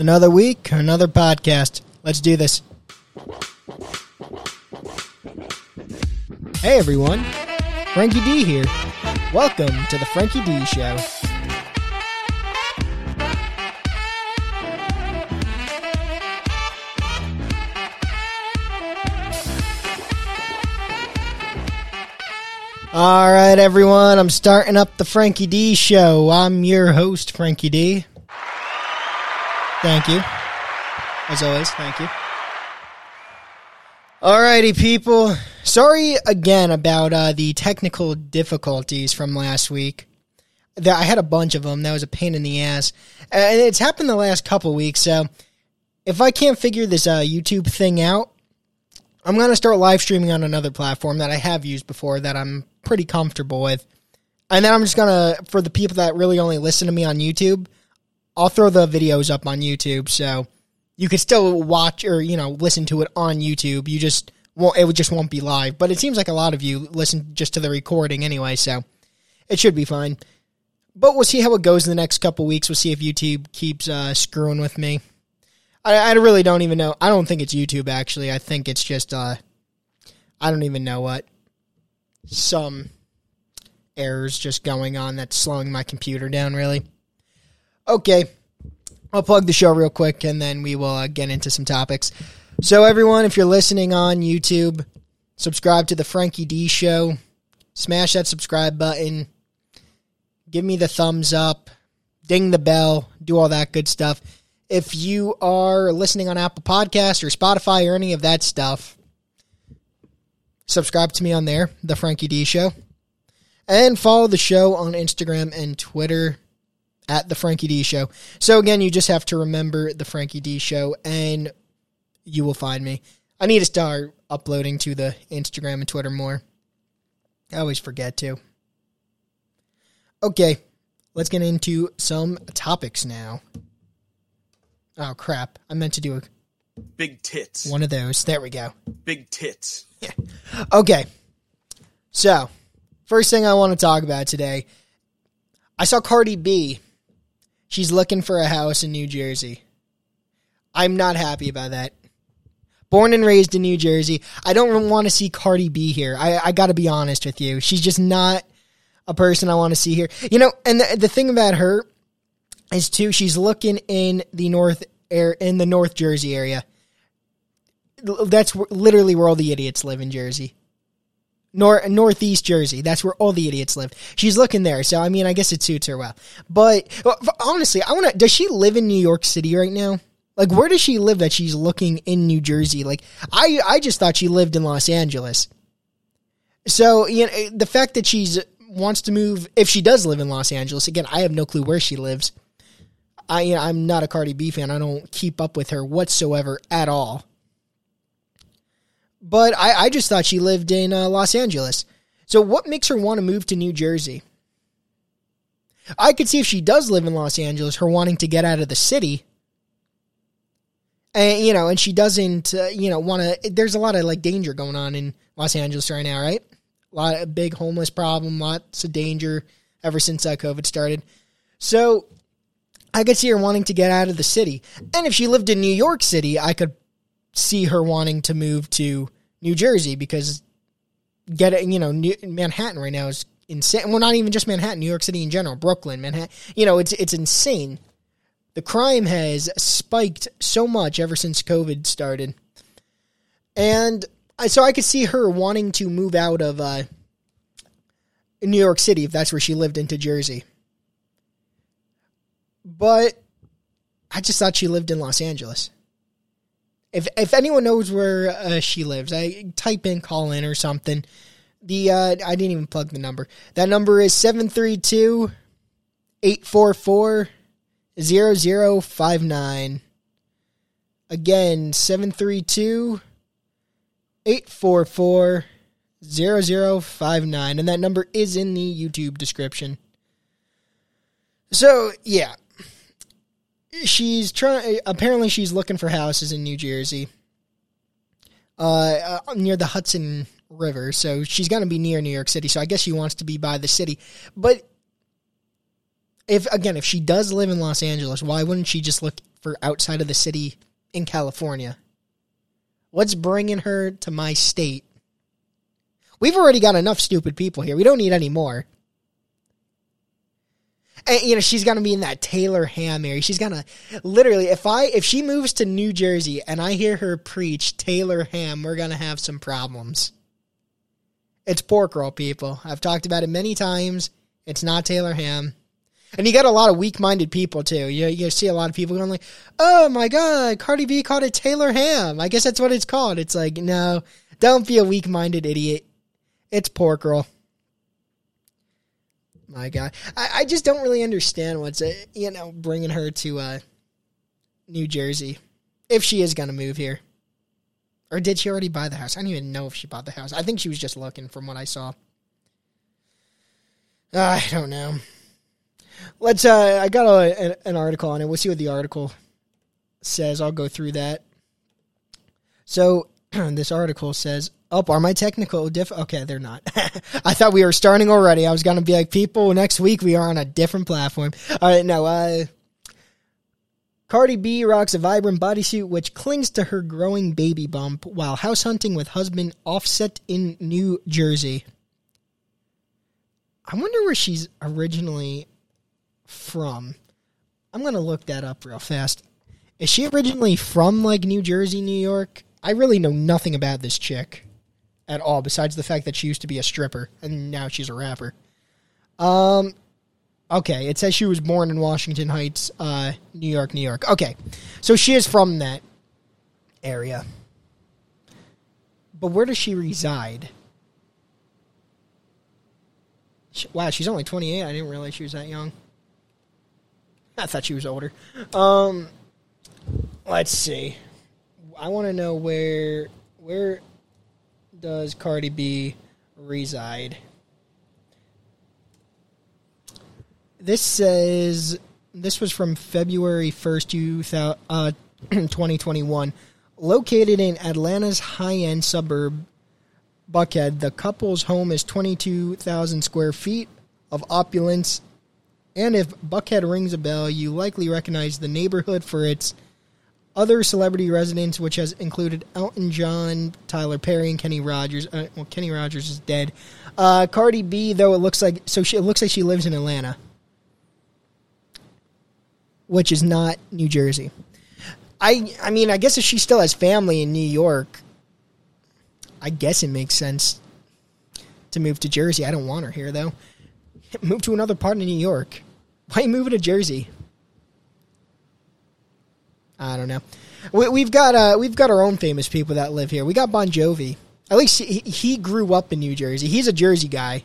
Another week, another podcast. Let's do this. Hey everyone, Frankie D here. Welcome to the Frankie D Show. All right, everyone, I'm starting up the Frankie D Show. I'm your host, Frankie D. Thank you. As always, thank you. Alrighty, people. Sorry again about uh, the technical difficulties from last week. That I had a bunch of them. That was a pain in the ass, and it's happened the last couple weeks. So, if I can't figure this uh, YouTube thing out, I'm gonna start live streaming on another platform that I have used before that I'm pretty comfortable with, and then I'm just gonna for the people that really only listen to me on YouTube, I'll throw the videos up on YouTube so you could still watch or you know listen to it on YouTube. You just won't it just won't be live. But it seems like a lot of you listen just to the recording anyway, so it should be fine. But we'll see how it goes in the next couple weeks. We'll see if YouTube keeps uh, screwing with me. I, I really don't even know. I don't think it's YouTube actually. I think it's just uh, I don't even know what some errors just going on that's slowing my computer down. Really. Okay, I'll plug the show real quick and then we will uh, get into some topics. So, everyone, if you're listening on YouTube, subscribe to the Frankie D Show. Smash that subscribe button. Give me the thumbs up. Ding the bell. Do all that good stuff. If you are listening on Apple Podcasts or Spotify or any of that stuff, subscribe to me on there, The Frankie D Show. And follow the show on Instagram and Twitter at the Frankie D Show. So again, you just have to remember the Frankie D Show, and you will find me. I need to start uploading to the Instagram and Twitter more. I always forget to. Okay, let's get into some topics now. Oh crap! I meant to do a Big tits. one of those. There we go. Big tits. Okay. So, first thing I want to talk about today. I saw Cardi B. She's looking for a house in New Jersey. I'm not happy about that. Born and raised in New Jersey. I don't want to see Cardi B here. I, I got to be honest with you. She's just not a person I want to see here. You know, and the, the thing about her is too, she's looking in the north air in the North Jersey area. That's literally where all the idiots live in Jersey. Nor northeast Jersey. That's where all the idiots live. She's looking there, so I mean, I guess it suits her well. But honestly, I want to. Does she live in New York City right now? Like, where does she live that she's looking in New Jersey? Like, I I just thought she lived in Los Angeles. So you know, the fact that she's uh, wants to move, if she does live in Los Angeles, again, I have no clue where she lives. I you know, I'm not a Cardi B fan. I don't keep up with her whatsoever at all but I, I just thought she lived in uh, Los Angeles. So what makes her want to move to New Jersey? I could see if she does live in Los Angeles, her wanting to get out of the city. And you know, and she doesn't, uh, you know, want to. There's a lot of like danger going on in Los Angeles right now, right? A lot of big homeless problem, lots of danger ever since uh, COVID started. So I could see her wanting to get out of the city. And if she lived in New York City, I could see her wanting to move to New Jersey because getting you know, New, Manhattan right now is insane. Well, not even just Manhattan, New York City in general, Brooklyn, Manhattan. You know, it's it's insane. The crime has spiked so much ever since COVID started, and I, so I could see her wanting to move out of uh, New York City if that's where she lived into Jersey. But I just thought she lived in Los Angeles. If if anyone knows where uh, she lives, I type in call in or something. The uh, I didn't even plug the number. That number is 732 844 0059. Again, 732 844 0059. And that number is in the YouTube description. So, yeah she's trying. Apparently, she's looking for houses in New Jersey, uh, uh near the Hudson River. So she's gonna be near New York City. So I guess she wants to be by the city. But if again, if she does live in Los Angeles, why wouldn't she just look for outside of the city in California. What's bringing her to my state? We've already got enough stupid people here. We don't need any more. And, you know, she's gonna be in that Taylor Ham area. She's gonna literally, if I if she moves to New Jersey and I hear her preach Taylor Ham, we're gonna have some problems. It's pork roll, people. I've talked about it many times. It's not Taylor Ham. And you got a lot of weak-minded people too. You you see a lot of people going like, "Oh my god, Cardi B called it Taylor Ham." I guess that's what it's called. It's like, no, don't be a weak-minded idiot. It's pork roll. My God, I, I just don't really understand what's uh, you know bringing her to uh, New Jersey if she is gonna move here, or did she already buy the house? I don't even know if she bought the house. I think she was just looking from what I saw. I don't know. Let's. Uh, I got a, an, an article on it. We'll see what the article says. I'll go through that. So this article says, "Up, oh, are my technical diff? Okay, they're not. I thought we were starting already. I was gonna be like, people, next week we are on a different platform. All right, no. Uh, Cardi B rocks a vibrant bodysuit which clings to her growing baby bump while house hunting with husband Offset in New Jersey. I wonder where she's originally from. I'm gonna look that up real fast. Is she originally from like New Jersey, New York? I really know nothing about this chick at all, besides the fact that she used to be a stripper and now she's a rapper. Um, okay, it says she was born in Washington Heights, uh, New York, New York. Okay, so she is from that area. But where does she reside? Wow, she's only 28. I didn't realize she was that young. I thought she was older. Um, let's see. I want to know where where does Cardi B reside? This says this was from February 1st, uh, 2021. Located in Atlanta's high-end suburb Buckhead, the couple's home is 22,000 square feet of opulence and if Buckhead rings a bell, you likely recognize the neighborhood for its other celebrity residents, which has included Elton John, Tyler Perry, and Kenny Rogers. Uh, well, Kenny Rogers is dead. Uh, Cardi B, though, it looks like so she, it looks like she lives in Atlanta, which is not New Jersey. I I mean, I guess if she still has family in New York, I guess it makes sense to move to Jersey. I don't want her here though. Move to another part of New York. Why move to Jersey? I don't know. We, have got uh, we've got our own famous people that live here. We got Bon Jovi. At least he, he grew up in New Jersey. He's a Jersey guy.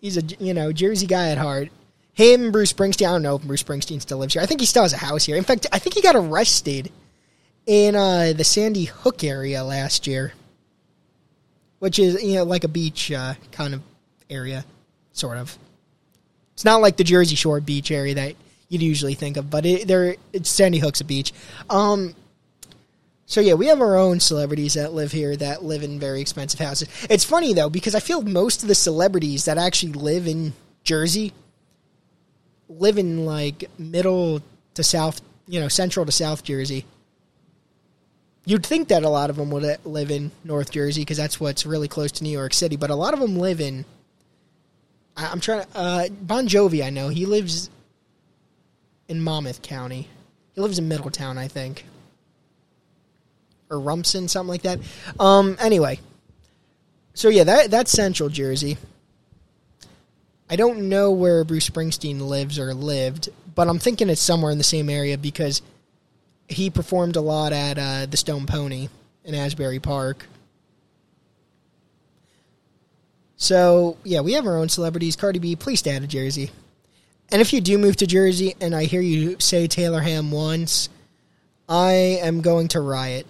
He's a you know Jersey guy at heart. Him, Bruce Springsteen. I don't know if Bruce Springsteen still lives here. I think he still has a house here. In fact, I think he got arrested in uh, the Sandy Hook area last year, which is you know like a beach uh, kind of area, sort of. It's not like the Jersey Shore beach area that you'd usually think of, but it, there, Sandy Hook's a beach. Um, so yeah, we have our own celebrities that live here that live in very expensive houses. It's funny though because I feel most of the celebrities that actually live in Jersey live in like middle to south, you know, central to South Jersey. You'd think that a lot of them would live in North Jersey because that's what's really close to New York City, but a lot of them live in I'm trying to. Uh, bon Jovi, I know he lives in Monmouth County. He lives in Middletown, I think, or Rumson, something like that. Um. Anyway, so yeah, that that's Central Jersey. I don't know where Bruce Springsteen lives or lived, but I'm thinking it's somewhere in the same area because he performed a lot at uh, the Stone Pony in Asbury Park. So yeah, we have our own celebrities. Cardi B, please stay out of Jersey. And if you do move to Jersey and I hear you say Taylor Ham once, I am going to riot.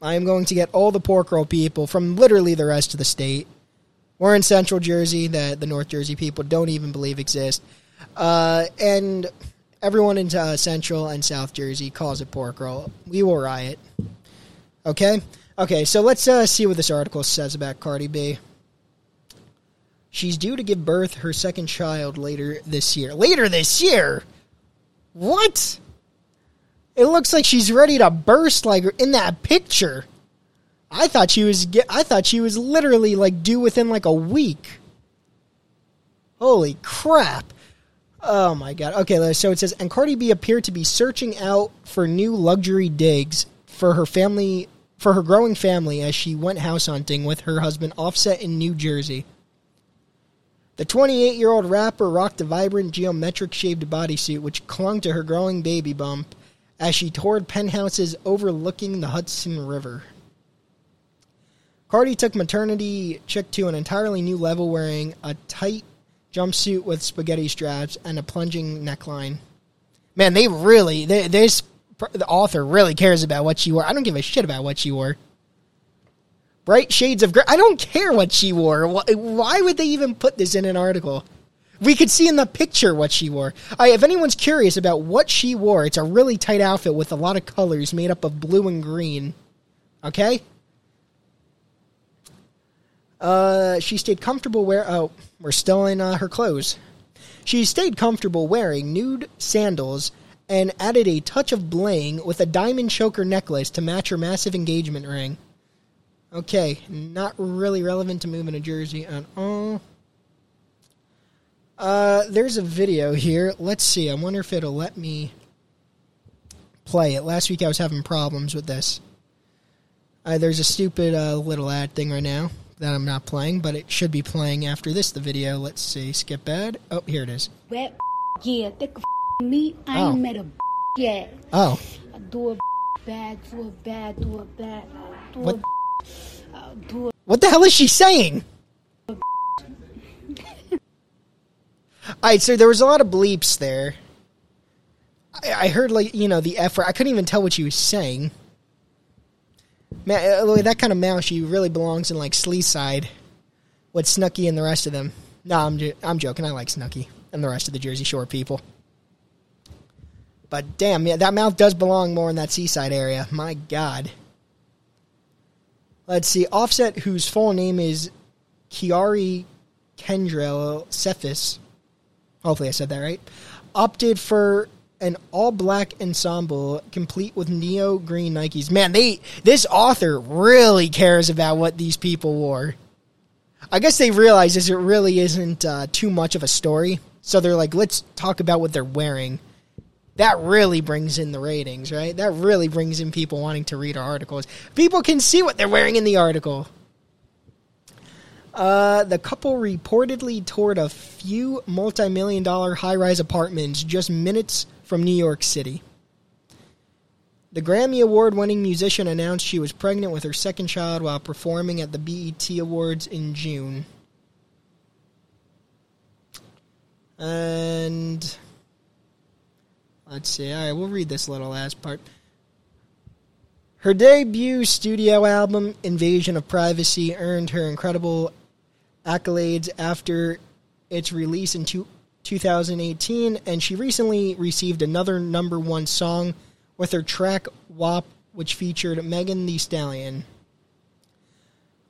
I am going to get all the pork roll people from literally the rest of the state. We're in Central Jersey that the North Jersey people don't even believe exist, uh, and everyone in uh, Central and South Jersey calls it pork roll. We will riot. Okay, okay. So let's uh, see what this article says about Cardi B. She's due to give birth her second child later this year. Later this year? What? It looks like she's ready to burst like in that picture. I thought she was get, I thought she was literally like due within like a week. Holy crap. Oh my god. Okay, so it says and Cardi B appeared to be searching out for new luxury digs for her family for her growing family as she went house hunting with her husband Offset in New Jersey. The 28 year old rapper rocked a vibrant geometric shaped bodysuit which clung to her growing baby bump as she toured penthouses overlooking the Hudson River. Cardi took maternity chick to an entirely new level wearing a tight jumpsuit with spaghetti straps and a plunging neckline. Man, they really, they, this the author really cares about what she wore. I don't give a shit about what she wore. Bright shades of gray. I don't care what she wore. Why would they even put this in an article? We could see in the picture what she wore. I, if anyone's curious about what she wore, it's a really tight outfit with a lot of colors made up of blue and green. Okay? Uh, she stayed comfortable wear. Oh, we're still in uh, her clothes. She stayed comfortable wearing nude sandals and added a touch of bling with a diamond choker necklace to match her massive engagement ring. Okay, not really relevant to moving to Jersey at all. Uh, there's a video here. Let's see. I wonder if it'll let me play it. Last week I was having problems with this. Uh, there's a stupid uh, little ad thing right now that I'm not playing, but it should be playing after this. The video. Let's see. Skip ad. Oh, here it is. Wet yeah, thick me. I Oh. ain't met a yet. Oh, I do a bad, do a bad, do a bad, do What? What the hell is she saying? All right, so there was a lot of bleeps there. I, I heard like you know the F word. I couldn't even tell what she was saying. Man, uh, that kind of mouth. She really belongs in like Sleeside with Snooki and the rest of them. No, I'm jo- I'm joking. I like Snooki and the rest of the Jersey Shore people. But damn, yeah, that mouth does belong more in that seaside area. My God. Let's see. Offset, whose full name is Kiari Kendrell Cephas. Hopefully I said that right. Opted for an all black ensemble complete with neo green Nikes. Man, they this author really cares about what these people wore. I guess they realize this it really isn't uh, too much of a story, so they're like, let's talk about what they're wearing. That really brings in the ratings, right? That really brings in people wanting to read our articles. People can see what they're wearing in the article. Uh, the couple reportedly toured a few multi-million dollar high-rise apartments just minutes from New York City. The Grammy Award-winning musician announced she was pregnant with her second child while performing at the BET Awards in June. And let's see. All right, we'll read this little last part. Her debut studio album, Invasion of Privacy, earned her incredible accolades after its release in two, 2018, and she recently received another number one song with her track WAP, which featured Megan Thee Stallion.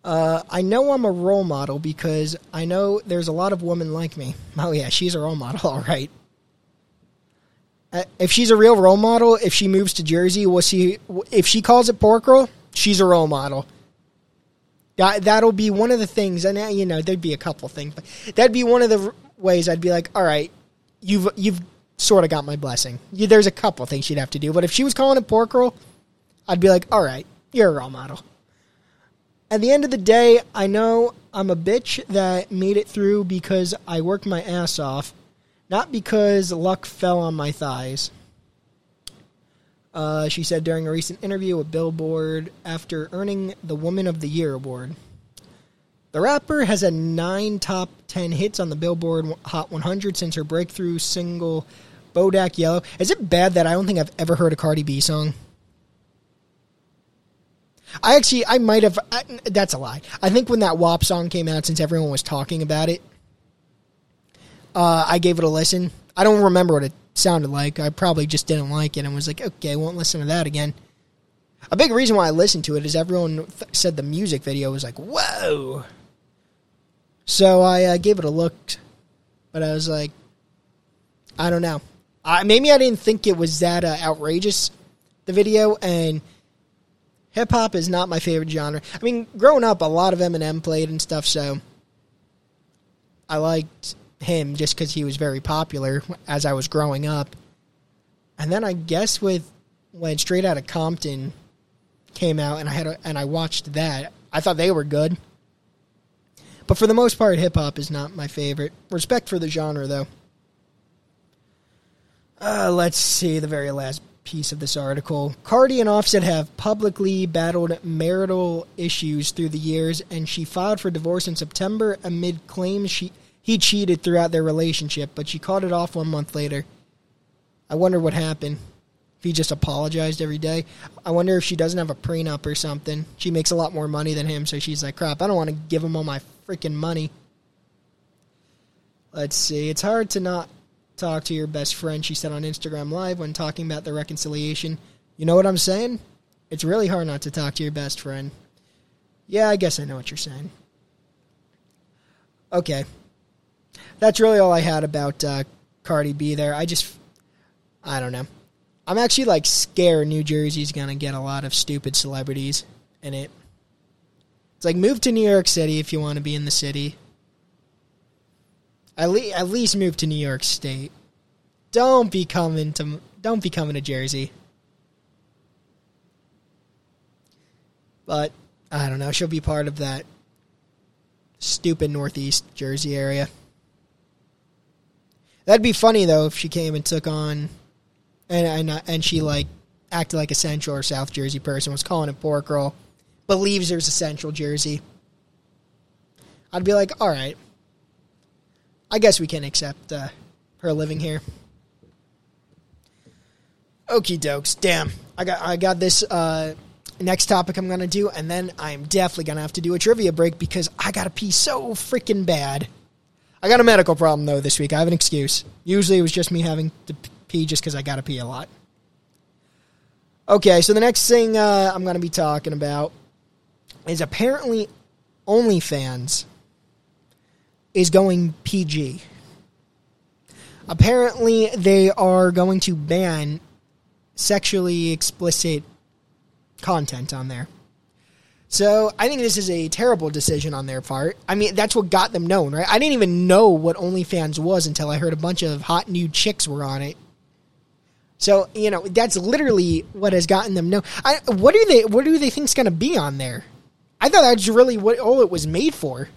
Uh, I know I'm a role model because I know there's a lot of women like me. Oh, yeah, she's a role model, all right. Uh, if she's a real role model, if she moves to Jersey, will she? If she calls it pork roll, she's a role model. That that'll be one of the things, and uh, you know there'd be a couple things, but that'd be one of the ways I'd be like, all right, you've you've sort of got my blessing. You, there's a couple things she'd have to do, but if she was calling it pork roll, I'd be like, all right, you're a role model. At the end of the day, I know I'm a bitch that made it through because I worked my ass off, not because luck fell on my thighs. Uh, she said during a recent interview with Billboard after earning the Woman of the Year award. The rapper has had nine top 10 hits on the Billboard Hot 100 since her breakthrough single Bodak Yellow. Is it bad that I don't think I've ever heard a Cardi B song? I actually, I might have. I, that's a lie. I think when that WAP song came out, since everyone was talking about it, uh, I gave it a listen. I don't remember what it sounded like. I probably just didn't like it and was like, okay, I won't listen to that again. A big reason why I listened to it is everyone th- said the music video was like, whoa. So I uh, gave it a look, but I was like, I don't know. Uh, maybe I didn't think it was that uh, outrageous, the video, and hip hop is not my favorite genre. I mean, growing up, a lot of Eminem played and stuff, so I liked him just because he was very popular as I was growing up. And then I guess with when Straight Outta Compton came out, and I had a, and I watched that, I thought they were good. But for the most part, hip hop is not my favorite. Respect for the genre, though. Uh, let's see the very last piece of this article. Cardi and Offset have publicly battled marital issues through the years, and she filed for divorce in September amid claims she he cheated throughout their relationship, but she called it off one month later. I wonder what happened. If he just apologized every day. I wonder if she doesn't have a prenup or something. She makes a lot more money than him, so she's like, crap, I don't want to give him all my freaking money. Let's see. It's hard to not talk to your best friend, she said on Instagram Live when talking about the reconciliation. You know what I'm saying? It's really hard not to talk to your best friend. Yeah, I guess I know what you're saying. Okay. That's really all I had about uh, Cardi B there. I just, I don't know. I'm actually like scared New Jersey's to get a lot of stupid celebrities in it. It's like move to New York City if you want to be in the city. At, le- at least move to New York State. Don't be coming to don't be coming to Jersey. But I don't know. She'll be part of that stupid Northeast Jersey area. That'd be funny though if she came and took on, and and and she like acted like a Central or South Jersey person, was calling it Pork Roll, believes there's a Central Jersey. I'd be like, all right, I guess we can accept uh, her living here. Okie dokes. Damn, I got I got this uh, next topic I'm gonna do, and then I'm definitely gonna have to do a trivia break because I gotta pee so freaking bad. I got a medical problem though this week. I have an excuse. Usually it was just me having to pee just because I gotta pee a lot. Okay, so the next thing uh, I'm gonna be talking about is apparently OnlyFans is going PG. Apparently, they are going to ban sexually explicit content on there. So I think this is a terrible decision on their part. I mean, that's what got them known, right? I didn't even know what OnlyFans was until I heard a bunch of hot new chicks were on it. So you know, that's literally what has gotten them known. I, what do they? What do they think's going to be on there? I thought that's really what all it was made for.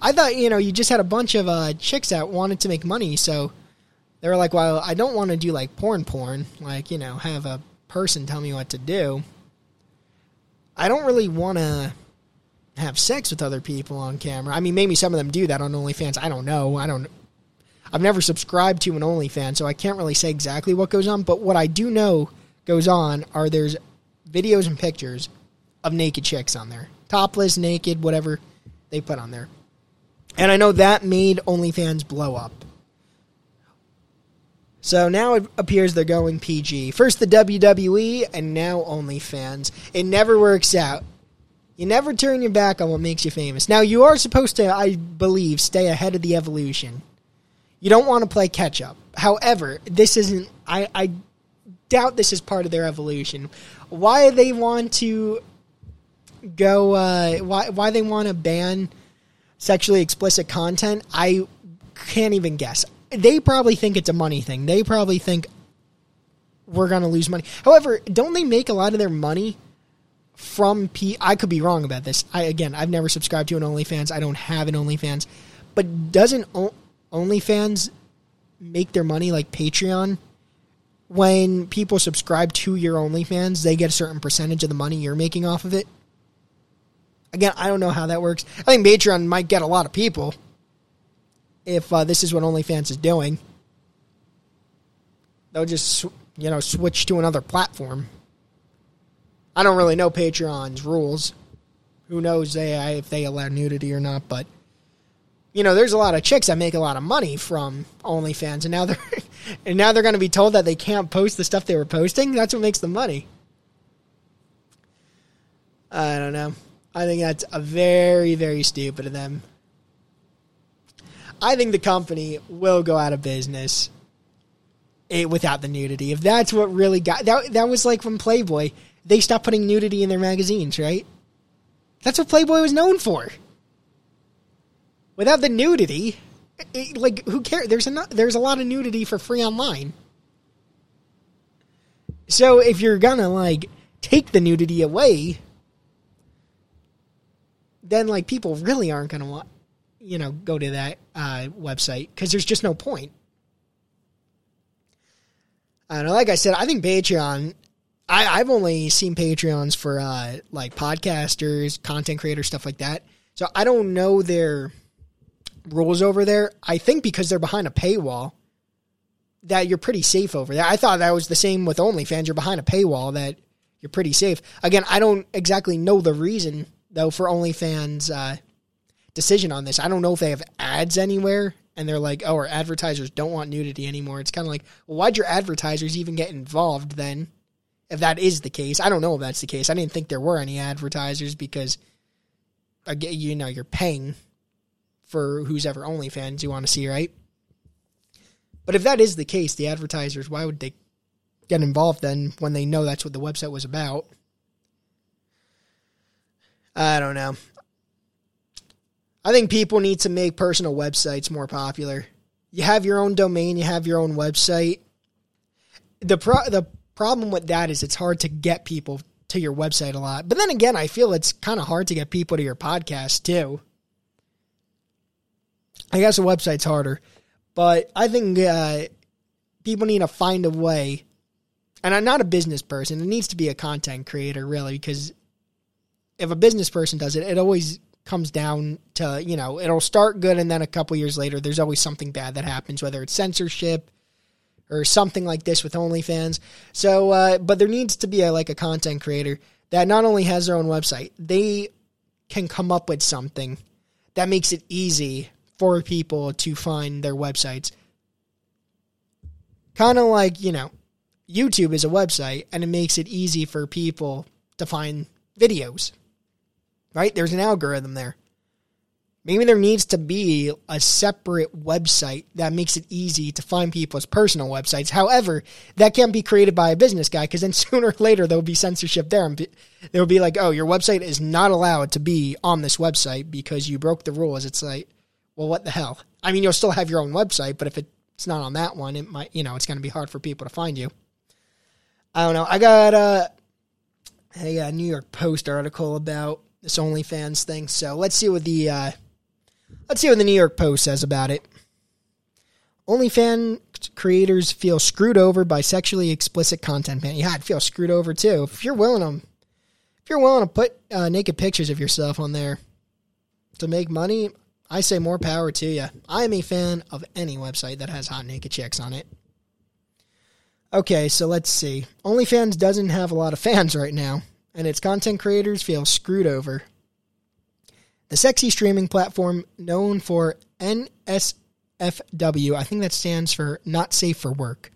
I thought you know you just had a bunch of uh, chicks that wanted to make money, so they were like, "Well, I don't want to do like porn, porn, like you know, have a person tell me what to do. I don't really want to have sex with other people on camera. I mean, maybe some of them do that on OnlyFans. I don't know. I don't. I've never subscribed to an OnlyFans, so I can't really say exactly what goes on. But what I do know goes on are there's videos and pictures of naked chicks on there, topless, naked, whatever they put on there. And I know that made OnlyFans blow up. So now it appears they're going PG. First the WWE, and now OnlyFans. It never works out. You never turn your back on what makes you famous. Now, you are supposed to, I believe, stay ahead of the evolution. You don't want to play catch up. However, this isn't, I, I doubt this is part of their evolution. Why they want to go, uh, why, why they want to ban sexually explicit content, I can't even guess. They probably think it's a money thing. They probably think we're going to lose money. However, don't they make a lot of their money from P? I could be wrong about this. I again, I've never subscribed to an OnlyFans. I don't have an OnlyFans. But doesn't o- OnlyFans make their money like Patreon? When people subscribe to your OnlyFans, they get a certain percentage of the money you're making off of it. Again, I don't know how that works. I think Patreon might get a lot of people if uh, this is what OnlyFans is doing. They'll just you know switch to another platform. I don't really know Patreon's rules. Who knows they if they allow nudity or not? But you know, there's a lot of chicks that make a lot of money from OnlyFans, and now they're and now they're going to be told that they can't post the stuff they were posting. That's what makes the money. I don't know. I think that's a very very stupid of them. I think the company will go out of business eh, without the nudity. If that's what really got that, that was like when Playboy they stopped putting nudity in their magazines, right? That's what Playboy was known for. Without the nudity, it, like who cares? There's a there's a lot of nudity for free online. So if you're gonna like take the nudity away, then like people really aren't gonna want you know go to that uh, website because there's just no point. I know. Like I said, I think Patreon. I, I've only seen Patreons for uh, like podcasters, content creators, stuff like that. So I don't know their rules over there. I think because they're behind a paywall, that you're pretty safe over there. I thought that was the same with OnlyFans. You're behind a paywall that you're pretty safe. Again, I don't exactly know the reason though for OnlyFans uh, decision on this. I don't know if they have ads anywhere and they're like, oh, our advertisers don't want nudity anymore. It's kind of like, well, why'd your advertisers even get involved then? If that is the case, I don't know if that's the case. I didn't think there were any advertisers because, again, you know, you're paying for who's ever OnlyFans you want to see, right? But if that is the case, the advertisers, why would they get involved then when they know that's what the website was about? I don't know. I think people need to make personal websites more popular. You have your own domain, you have your own website. The pro- the problem with that is it's hard to get people to your website a lot. But then again, I feel it's kind of hard to get people to your podcast too. I guess a website's harder, but I think uh, people need to find a way. And I'm not a business person; it needs to be a content creator, really, because if a business person does it, it always comes down to you know it'll start good, and then a couple years later, there's always something bad that happens, whether it's censorship or something like this with OnlyFans. So, uh, but there needs to be a, like a content creator that not only has their own website, they can come up with something that makes it easy for people to find their websites. Kind of like, you know, YouTube is a website and it makes it easy for people to find videos. Right? There's an algorithm there. Maybe there needs to be a separate website that makes it easy to find people's personal websites. However, that can't be created by a business guy because then sooner or later there'll be censorship there. And they'll be like, oh, your website is not allowed to be on this website because you broke the rules. It's like, well, what the hell? I mean, you'll still have your own website, but if it's not on that one, it might, you know, it's going to be hard for people to find you. I don't know. I got a, a, a New York Post article about this OnlyFans thing. So let's see what the uh, let's see what the New York Post says about it. OnlyFans creators feel screwed over by sexually explicit content. Man, yeah, I'd feel screwed over too. If you're willing to, if you're willing to put uh, naked pictures of yourself on there to make money, I say more power to you. I am a fan of any website that has hot naked chicks on it. Okay, so let's see. OnlyFans doesn't have a lot of fans right now, and its content creators feel screwed over. The sexy streaming platform known for NSFW, I think that stands for Not Safe for Work,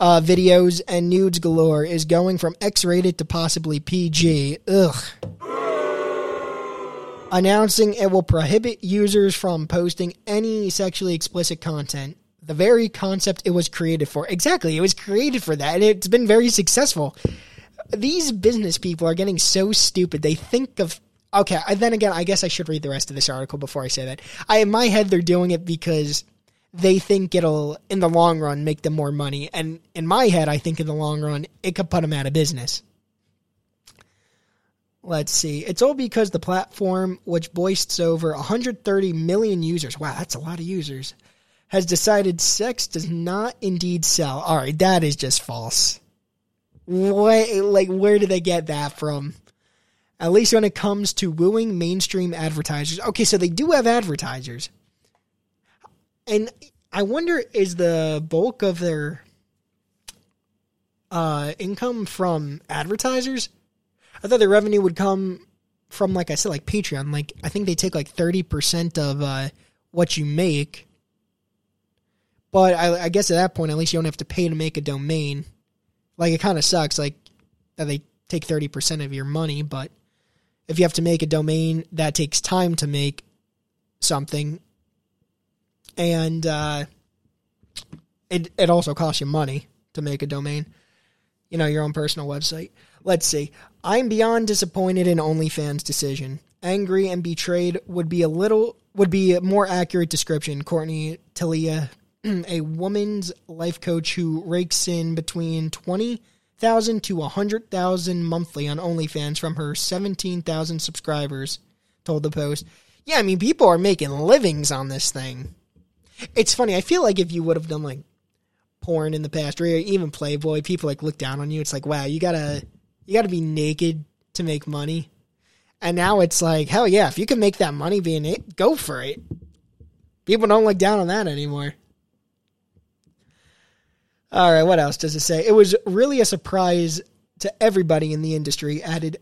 uh, videos and nudes galore, is going from X rated to possibly PG. Ugh announcing it will prohibit users from posting any sexually explicit content. The very concept it was created for. Exactly, it was created for that, and it's been very successful. These business people are getting so stupid. They think of okay. Then again, I guess I should read the rest of this article before I say that. I in my head they're doing it because they think it'll in the long run make them more money, and in my head I think in the long run it could put them out of business. Let's see. It's all because the platform, which boasts over 130 million users, wow, that's a lot of users, has decided sex does not indeed sell. All right, that is just false. What, like, where did they get that from? At least when it comes to wooing mainstream advertisers. Okay, so they do have advertisers. And I wonder is the bulk of their uh, income from advertisers? I thought their revenue would come from, like I said, like Patreon. Like I think they take like thirty percent of uh, what you make. But I, I, guess at that point, at least you don't have to pay to make a domain. Like it kind of sucks, like that they take thirty percent of your money. But if you have to make a domain that takes time to make something, and uh, it it also costs you money to make a domain. You know, your own personal website. Let's see. I'm beyond disappointed in OnlyFans' decision. Angry and betrayed would be a little would be a more accurate description. Courtney Tillia, a woman's life coach who rakes in between twenty thousand to a hundred thousand monthly on OnlyFans from her seventeen thousand subscribers, told the Post. Yeah, I mean people are making livings on this thing. It's funny. I feel like if you would have done like porn in the past, or even Playboy, people like look down on you. It's like, wow, you gotta you gotta be naked to make money. And now it's like, hell yeah, if you can make that money being it, go for it. People don't look down on that anymore. All right, what else does it say? It was really a surprise to everybody in the industry, added,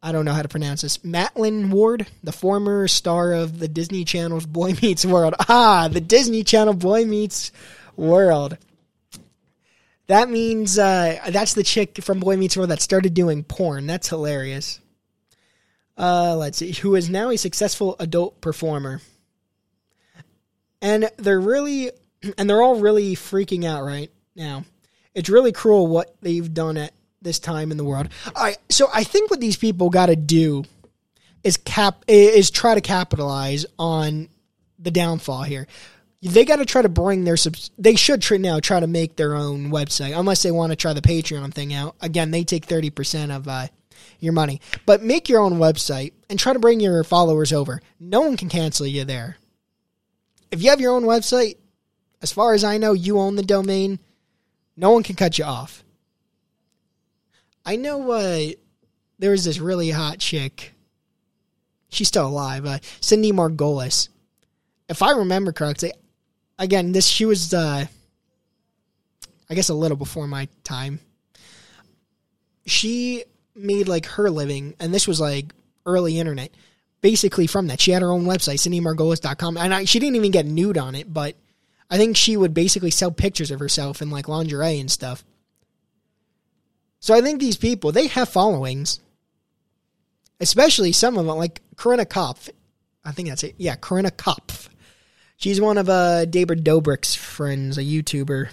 I don't know how to pronounce this, Maitland Ward, the former star of the Disney Channel's Boy Meets World. Ah, the Disney Channel Boy Meets World. That means uh, that's the chick from Boy Meets World that started doing porn. That's hilarious. Uh, let's see, who is now a successful adult performer. And they're really, and they're all really freaking out right now. It's really cruel what they've done at this time in the world. All right, so I think what these people got to do is cap is try to capitalize on the downfall here. They got to try to bring their subs. They should try now try to make their own website, unless they want to try the Patreon thing out. Again, they take thirty percent of uh, your money, but make your own website and try to bring your followers over. No one can cancel you there. If you have your own website, as far as I know, you own the domain. No one can cut you off. I know uh, there was this really hot chick. She's still alive. Uh, Cindy Margolis. If I remember correctly, again, this she was, uh, I guess, a little before my time. She made like her living, and this was like early internet, basically from that. She had her own website, cindymargolis.com, and I, she didn't even get nude on it, but I think she would basically sell pictures of herself in like lingerie and stuff. So I think these people, they have followings. Especially some of them, like Corinna Kopf. I think that's it. Yeah, Corinna Kopf. She's one of uh, David Dobrik's friends, a YouTuber.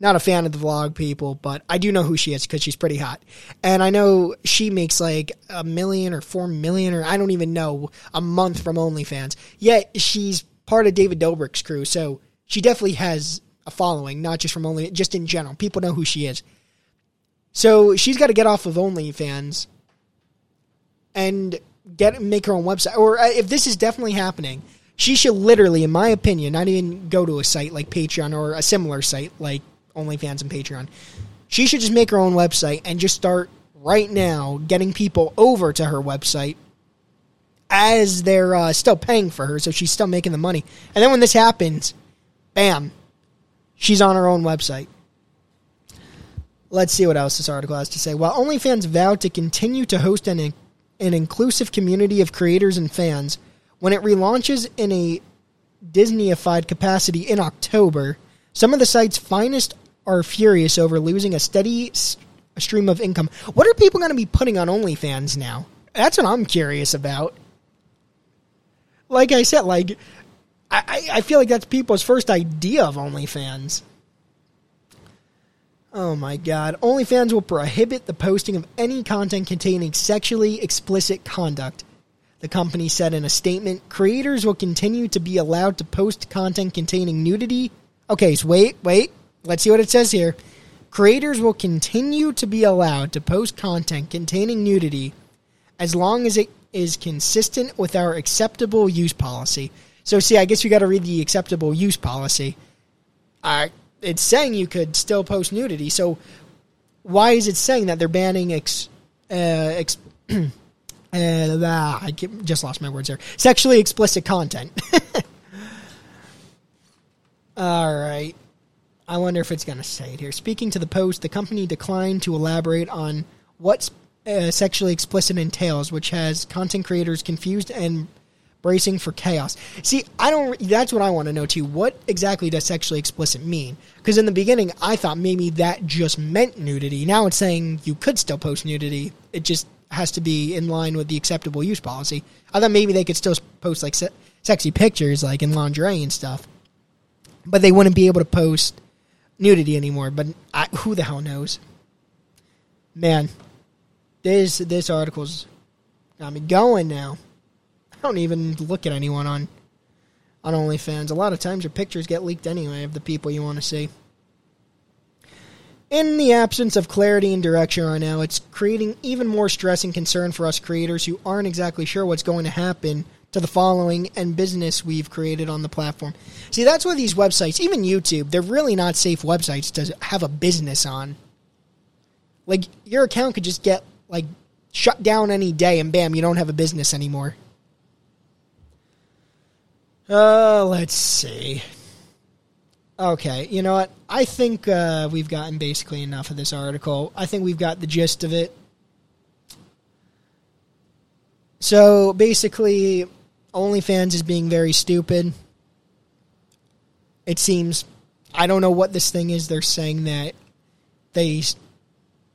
Not a fan of the vlog people, but I do know who she is because she's pretty hot. And I know she makes like a million or four million or I don't even know a month from OnlyFans. Yet she's part of David Dobrik's crew, so she definitely has a following, not just from only just in general. People know who she is. So she's got to get off of OnlyFans and get make her own website. Or uh, if this is definitely happening, she should literally, in my opinion, not even go to a site like Patreon or a similar site like OnlyFans and Patreon. She should just make her own website and just start right now getting people over to her website as they're uh, still paying for her, so she's still making the money. And then when this happens, bam, she's on her own website. Let's see what else this article has to say. While OnlyFans vowed to continue to host an, an inclusive community of creators and fans, when it relaunches in a Disneyified capacity in October, some of the site's finest are furious over losing a steady s- stream of income. What are people going to be putting on OnlyFans now? That's what I'm curious about. Like I said, like I, I feel like that's people's first idea of OnlyFans. Oh my god. OnlyFans will prohibit the posting of any content containing sexually explicit conduct. The company said in a statement creators will continue to be allowed to post content containing nudity. Okay, so wait, wait. Let's see what it says here. Creators will continue to be allowed to post content containing nudity as long as it is consistent with our acceptable use policy. So, see, I guess we got to read the acceptable use policy. Uh, it's saying you could still post nudity. So, why is it saying that they're banning ex, uh, ex, uh, ah, I just lost my words there. Sexually explicit content. All right. I wonder if it's going to say it here. Speaking to the Post, the company declined to elaborate on what uh, sexually explicit entails, which has content creators confused and bracing for chaos. See, I don't. That's what I want to know too. What exactly does sexually explicit mean? Because in the beginning, I thought maybe that just meant nudity. Now it's saying you could still post nudity. It just has to be in line with the acceptable use policy. I thought maybe they could still post like se- sexy pictures, like in lingerie and stuff. But they wouldn't be able to post nudity anymore. But I, who the hell knows? Man, this this article's got me going now. I don't even look at anyone on on OnlyFans. A lot of times your pictures get leaked anyway of the people you want to see. In the absence of clarity and direction right now, it's creating even more stress and concern for us creators who aren't exactly sure what's going to happen to the following and business we've created on the platform. See, that's why these websites, even YouTube, they're really not safe websites to have a business on. Like your account could just get like shut down any day and bam, you don't have a business anymore. Uh, let's see. Okay, you know what? I think uh, we've gotten basically enough of this article. I think we've got the gist of it. So basically, OnlyFans is being very stupid. It seems. I don't know what this thing is. They're saying that they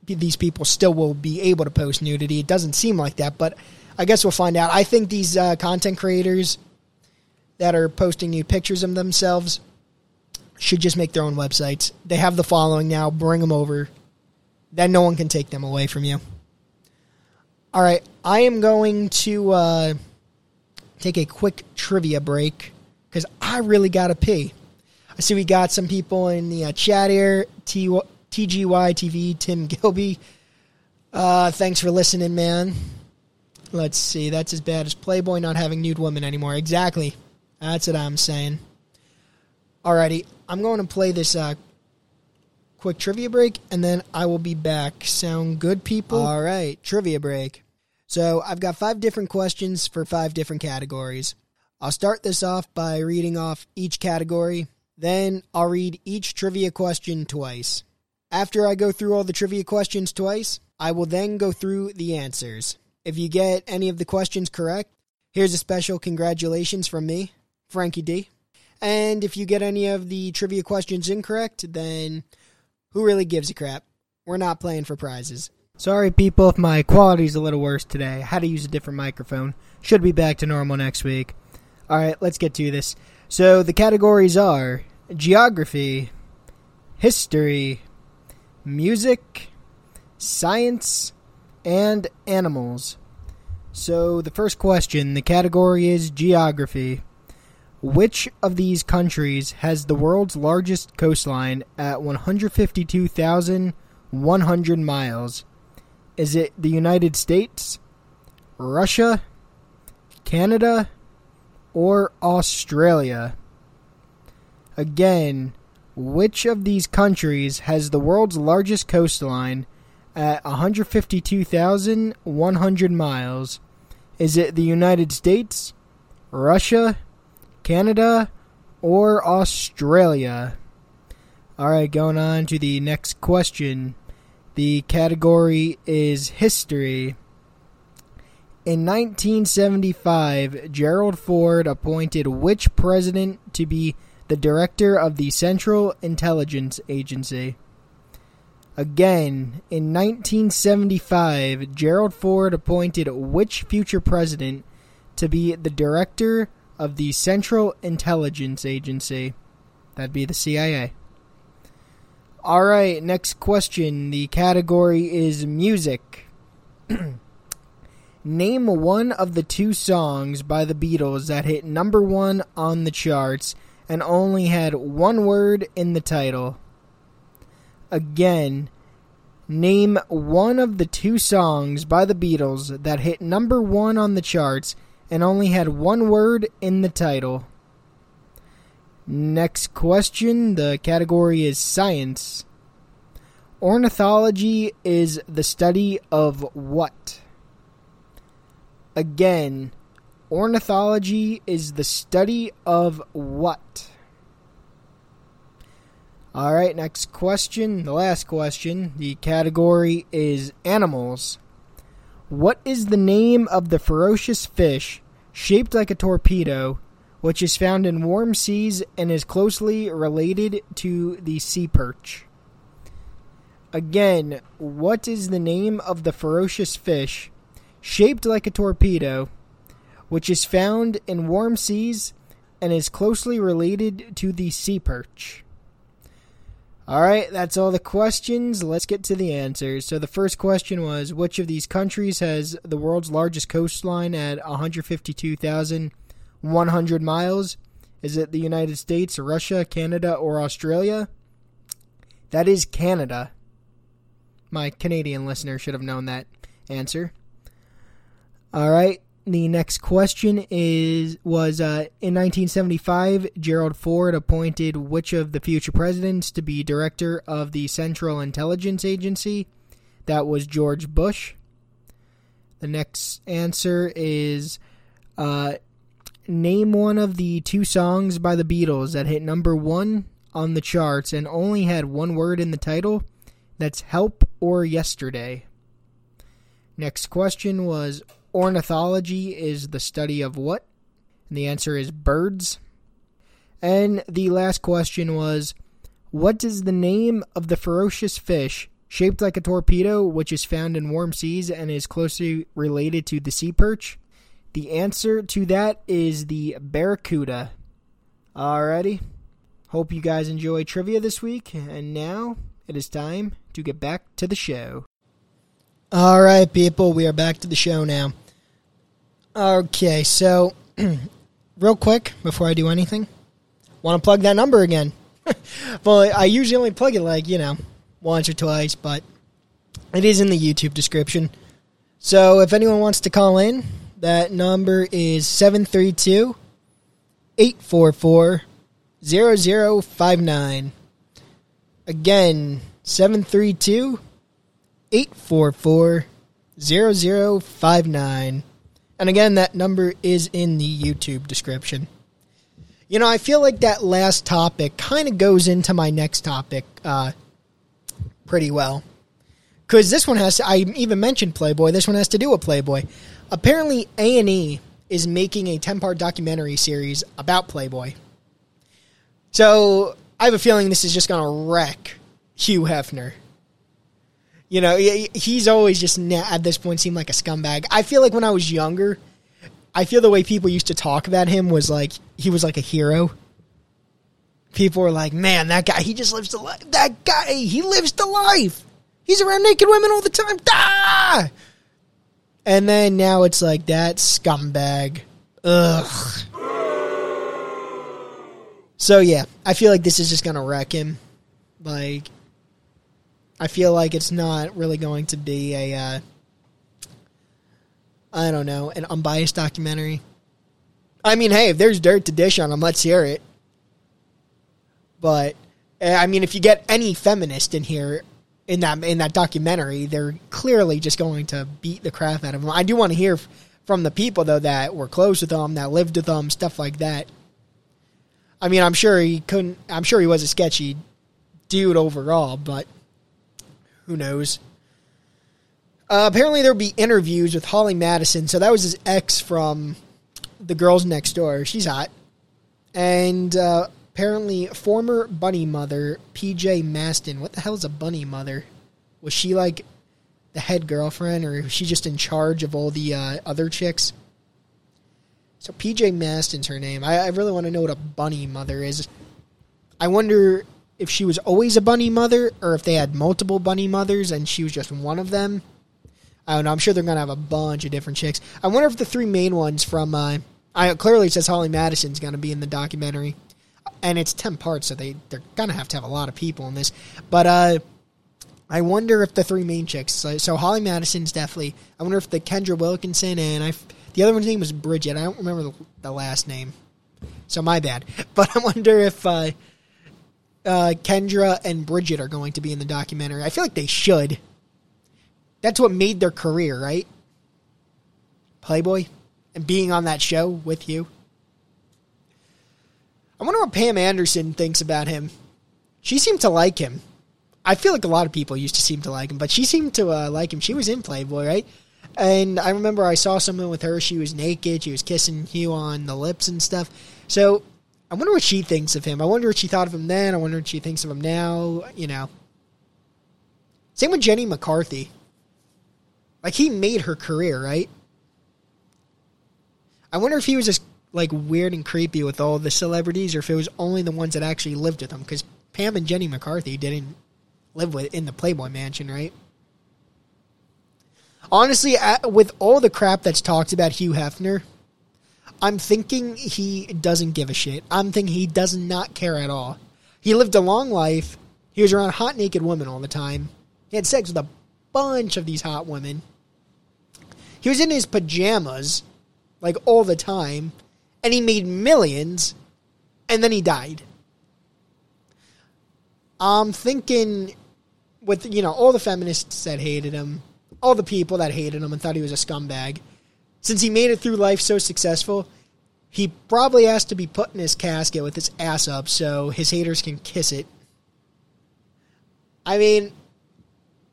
these people still will be able to post nudity. It doesn't seem like that, but I guess we'll find out. I think these uh, content creators that are posting nude pictures of themselves should just make their own websites. They have the following now. Bring them over. Then no one can take them away from you. All right, I am going to uh, take a quick trivia break because I really got to pee. I see we got some people in the uh, chat here. T- TGY TV, Tim Gilby. Uh, thanks for listening, man. Let's see. That's as bad as Playboy not having nude women anymore. Exactly. That's what I'm saying. Alrighty, I'm going to play this uh, quick trivia break, and then I will be back. Sound good, people? All right, trivia break. So I've got five different questions for five different categories. I'll start this off by reading off each category. Then I'll read each trivia question twice. After I go through all the trivia questions twice, I will then go through the answers. If you get any of the questions correct, here's a special congratulations from me, Frankie D. And if you get any of the trivia questions incorrect, then who really gives a crap? We're not playing for prizes. Sorry, people, if my quality's a little worse today. I had to use a different microphone. Should be back to normal next week. Alright, let's get to this. So the categories are geography, history, music, science, and animals. So the first question, the category is geography. Which of these countries has the world's largest coastline at 152,100 miles? Is it the United States, Russia, Canada, or Australia? Again, which of these countries has the world's largest coastline at 152,100 miles? Is it the United States, Russia, Canada, or Australia? Alright, going on to the next question. The category is history. In 1975, Gerald Ford appointed which president to be the director of the Central Intelligence Agency? Again, in 1975, Gerald Ford appointed which future president to be the director of the Central Intelligence Agency? That'd be the CIA. All right, next question. The category is music. Name one of the two songs by the Beatles that hit number one on the charts and only had one word in the title. Again, name one of the two songs by the Beatles that hit number one on the charts and only had one word in the title. Next question. The category is science. Ornithology is the study of what? Again, ornithology is the study of what? All right, next question. The last question. The category is animals. What is the name of the ferocious fish shaped like a torpedo, which is found in warm seas and is closely related to the sea perch? Again, what is the name of the ferocious fish shaped like a torpedo, which is found in warm seas and is closely related to the sea perch? All right, that's all the questions. Let's get to the answers. So the first question was which of these countries has the world's largest coastline at 152,100 miles? Is it the United States, Russia, Canada, or Australia? That is Canada. My Canadian listener should have known that answer. All right. The next question is was uh, in 1975 Gerald Ford appointed which of the future presidents to be director of the Central Intelligence Agency? That was George Bush. The next answer is uh, name one of the two songs by the Beatles that hit number one on the charts and only had one word in the title. That's help or yesterday. Next question was ornithology is the study of what? And the answer is birds. And the last question was what is the name of the ferocious fish shaped like a torpedo which is found in warm seas and is closely related to the sea perch? The answer to that is the barracuda. Alrighty. Hope you guys enjoy trivia this week. And now it is time to get back to the show. All right, people, we are back to the show now. Okay, so real quick before I do anything, want to plug that number again. well, I usually only plug it like, you know, once or twice, but it is in the YouTube description. So if anyone wants to call in, that number is 732 844 0059. Again, 732 844 0059. And again, that number is in the YouTube description. You know, I feel like that last topic kind of goes into my next topic uh, pretty well. Because this one has to, I even mentioned Playboy, this one has to do with Playboy. Apparently, A&E is making a 10-part documentary series about Playboy. So, I have a feeling this is just going to wreck Hugh Hefner. You know, he's always just at this point seemed like a scumbag. I feel like when I was younger, I feel the way people used to talk about him was like he was like a hero. People were like, "Man, that guy, he just lives the life. That guy, he lives the life. He's around naked women all the time." Ah! And then now it's like that scumbag. Ugh. So yeah, I feel like this is just gonna wreck him. Like I feel like it's not really going to be a, uh, I don't know, an unbiased documentary. I mean, hey, if there's dirt to dish on them, let's hear it. But eh, I mean, if you get any feminist in here in that in that documentary, they're clearly just going to beat the crap out of them. I do want to hear from the people though that were close with them, that lived with them, stuff like that. I mean, I'm sure he couldn't. I'm sure he was a sketchy dude overall, but who knows? Uh, apparently, there'll be interviews with Holly Madison. So that was his ex from The Girls Next Door. She's hot. And uh, apparently, former bunny mother, PJ Masten. What the hell is a bunny mother? Was she like the head girlfriend, or was she just in charge of all the uh, other chicks? So PJ Masten's her name. I, I really want to know what a bunny mother is. I wonder if she was always a bunny mother or if they had multiple bunny mothers and she was just one of them. I don't know. I'm sure they're gonna have a bunch of different chicks. I wonder if the three main ones from uh, I clearly says Holly Madison's gonna be in the documentary, and it's ten parts, so they they're gonna have to have a lot of people in this. But uh, I wonder if the three main chicks. So, so Holly Madison's definitely. I wonder if the Kendra Wilkinson and I. The other one's name was Bridget. I don't remember the, the last name, so my bad. But I wonder if. Uh, uh, Kendra and Bridget are going to be in the documentary. I feel like they should. That's what made their career, right? Playboy and being on that show with you. I wonder what Pam Anderson thinks about him. She seemed to like him. I feel like a lot of people used to seem to like him, but she seemed to uh, like him. She was in Playboy, right? And I remember I saw someone with her. She was naked. She was kissing Hugh on the lips and stuff. So I wonder what she thinks of him. I wonder what she thought of him then. I wonder what she thinks of him now. You know. Same with Jenny McCarthy. Like he made her career, right? I wonder if he was just like weird and creepy with all the celebrities, or if it was only the ones that actually lived with him. Because Pam and Jenny McCarthy didn't live with in the Playboy Mansion, right? Honestly, uh, with all the crap that's talked about Hugh Hefner, I'm thinking he doesn't give a shit. I'm thinking he does not care at all. He lived a long life. He was around hot naked women all the time. He had sex with a bunch of these hot women. He was in his pajamas like all the time and he made millions and then he died. I'm thinking with you know all the feminists that hated him, all the people that hated him and thought he was a scumbag. Since he made it through life so successful, he probably has to be put in his casket with his ass up so his haters can kiss it. I mean,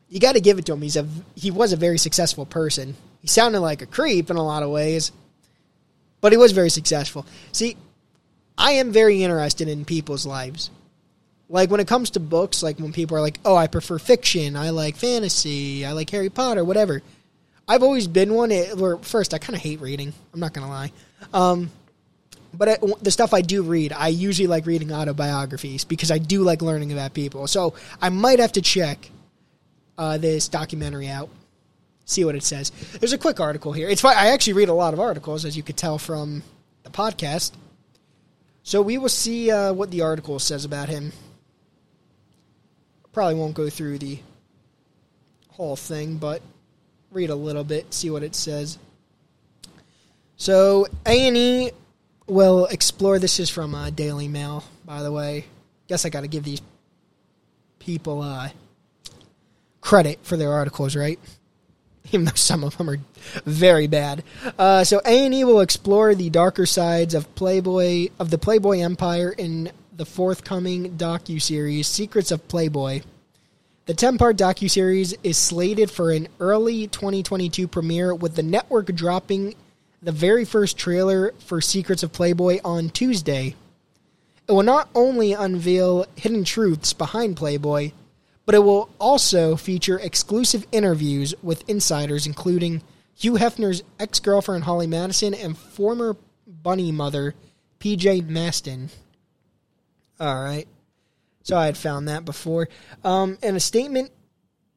you got to give it to him. He's a he was a very successful person. He sounded like a creep in a lot of ways, but he was very successful. See, I am very interested in people's lives. Like when it comes to books, like when people are like, "Oh, I prefer fiction. I like fantasy. I like Harry Potter, whatever." I've always been one. It, where first, I kind of hate reading. I'm not gonna lie. Um, but the stuff I do read, I usually like reading autobiographies because I do like learning about people. So I might have to check uh, this documentary out, see what it says. There's a quick article here. It's. I actually read a lot of articles, as you could tell from the podcast. So we will see uh, what the article says about him. Probably won't go through the whole thing, but read a little bit, see what it says. So A and E will explore. This is from uh, Daily Mail, by the way. Guess I got to give these people uh, credit for their articles, right? Even though some of them are very bad. Uh, so A and E will explore the darker sides of Playboy of the Playboy Empire in the forthcoming docu series Secrets of Playboy. The 10-part docu-series is slated for an early 2022 premiere with the network dropping the very first trailer for Secrets of Playboy on Tuesday. It will not only unveil hidden truths behind Playboy, but it will also feature exclusive interviews with insiders, including Hugh Hefner's ex girlfriend Holly Madison and former bunny mother PJ Masten. All right. So I had found that before. Um, in a statement,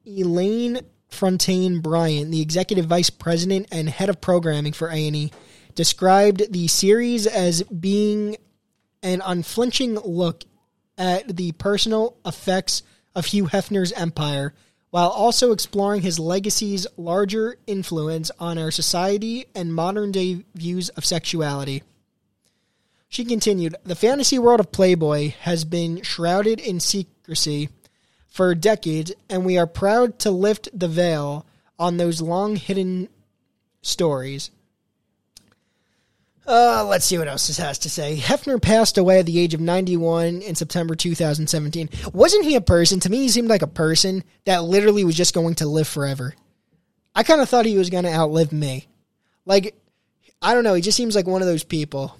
Elaine Frontain Bryant, the executive vice president and head of programming for A&E, described the series as being an unflinching look at the personal effects of Hugh Hefner's empire, while also exploring his legacy's larger influence on our society and modern day views of sexuality. She continued, The fantasy world of Playboy has been shrouded in secrecy for decades, and we are proud to lift the veil on those long hidden stories. Uh, let's see what else this has to say. Hefner passed away at the age of 91 in September 2017. Wasn't he a person? To me, he seemed like a person that literally was just going to live forever. I kind of thought he was going to outlive me. Like, I don't know. He just seems like one of those people.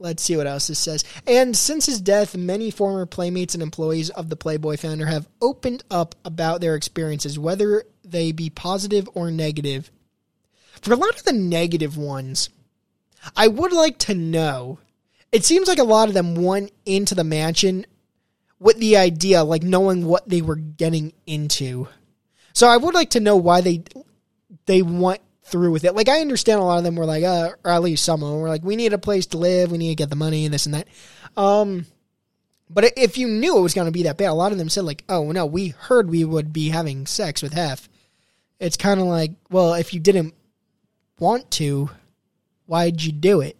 Let's see what else this says. And since his death, many former playmates and employees of the Playboy founder have opened up about their experiences, whether they be positive or negative. For a lot of the negative ones, I would like to know. It seems like a lot of them went into the mansion with the idea, like knowing what they were getting into. So I would like to know why they they went through with it. Like I understand a lot of them were like, uh, or at least some of them were like, we need a place to live, we need to get the money and this and that. Um, but if you knew it was going to be that bad, a lot of them said like, oh no, we heard we would be having sex with Hef. It's kind of like, well, if you didn't want to, why'd you do it?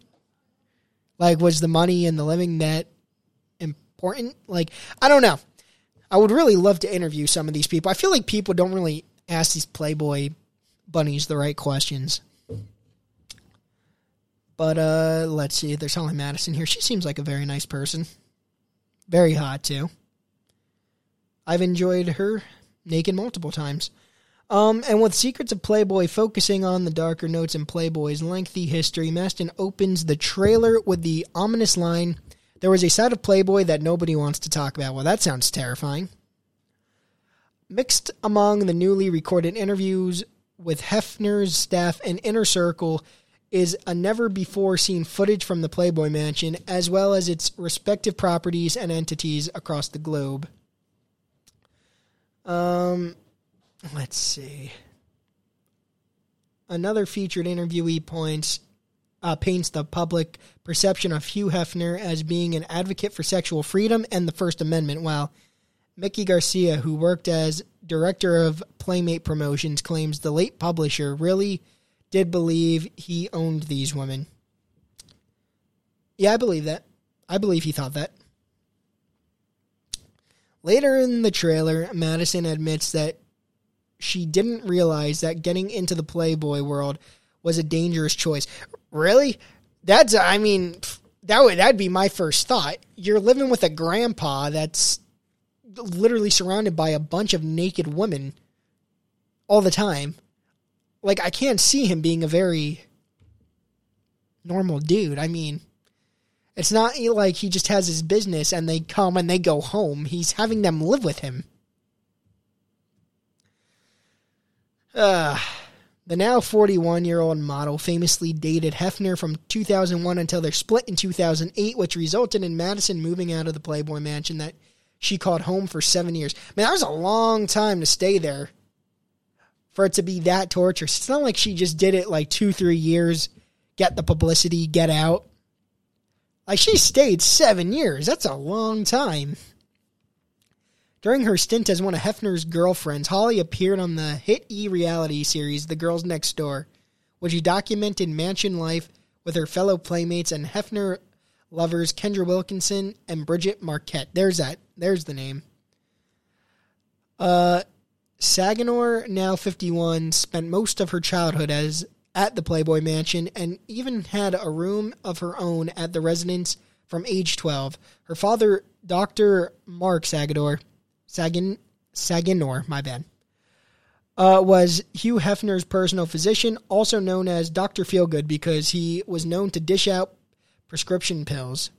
Like, was the money and the living that important? Like, I don't know. I would really love to interview some of these people. I feel like people don't really ask these Playboy bunnies the right questions. But uh let's see. There's Holly Madison here. She seems like a very nice person. Very hot too. I've enjoyed her naked multiple times. Um, and with Secrets of Playboy focusing on the darker notes in Playboy's lengthy history, Masten opens the trailer with the ominous line There was a side of Playboy that nobody wants to talk about. Well, that sounds terrifying. Mixed among the newly recorded interviews with Hefner's staff and Inner Circle is a never before seen footage from the Playboy Mansion, as well as its respective properties and entities across the globe. Um, let's see. Another featured interviewee points uh, paints the public perception of Hugh Hefner as being an advocate for sexual freedom and the First Amendment, while Miki Garcia, who worked as director of Playmate Promotions, claims the late publisher really did believe he owned these women. Yeah, I believe that. I believe he thought that. Later in the trailer, Madison admits that she didn't realize that getting into the Playboy world was a dangerous choice. Really? That's I mean that would that'd be my first thought. You're living with a grandpa that's literally surrounded by a bunch of naked women all the time. Like I can't see him being a very normal dude. I mean, it's not like he just has his business and they come and they go home. He's having them live with him. Uh, the now 41 year old model famously dated Hefner from 2001 until their split in 2008, which resulted in Madison moving out of the Playboy mansion that she called home for seven years. Man, that was a long time to stay there for it to be that torturous. It's not like she just did it like two, three years, get the publicity, get out. Like she stayed seven years. That's a long time. During her stint as one of Hefner's girlfriends, Holly appeared on the hit E reality series The Girls Next Door, which she documented mansion life with her fellow playmates and Hefner lovers Kendra Wilkinson and Bridget Marquardt. There's that. There's the name. Uh, now 51, spent most of her childhood as at the Playboy Mansion and even had a room of her own at the residence from age 12. Her father, Dr. Mark Sagador, Sagan, my bad, uh, was Hugh Hefner's personal physician, also known as Dr. Feelgood because he was known to dish out prescription pills.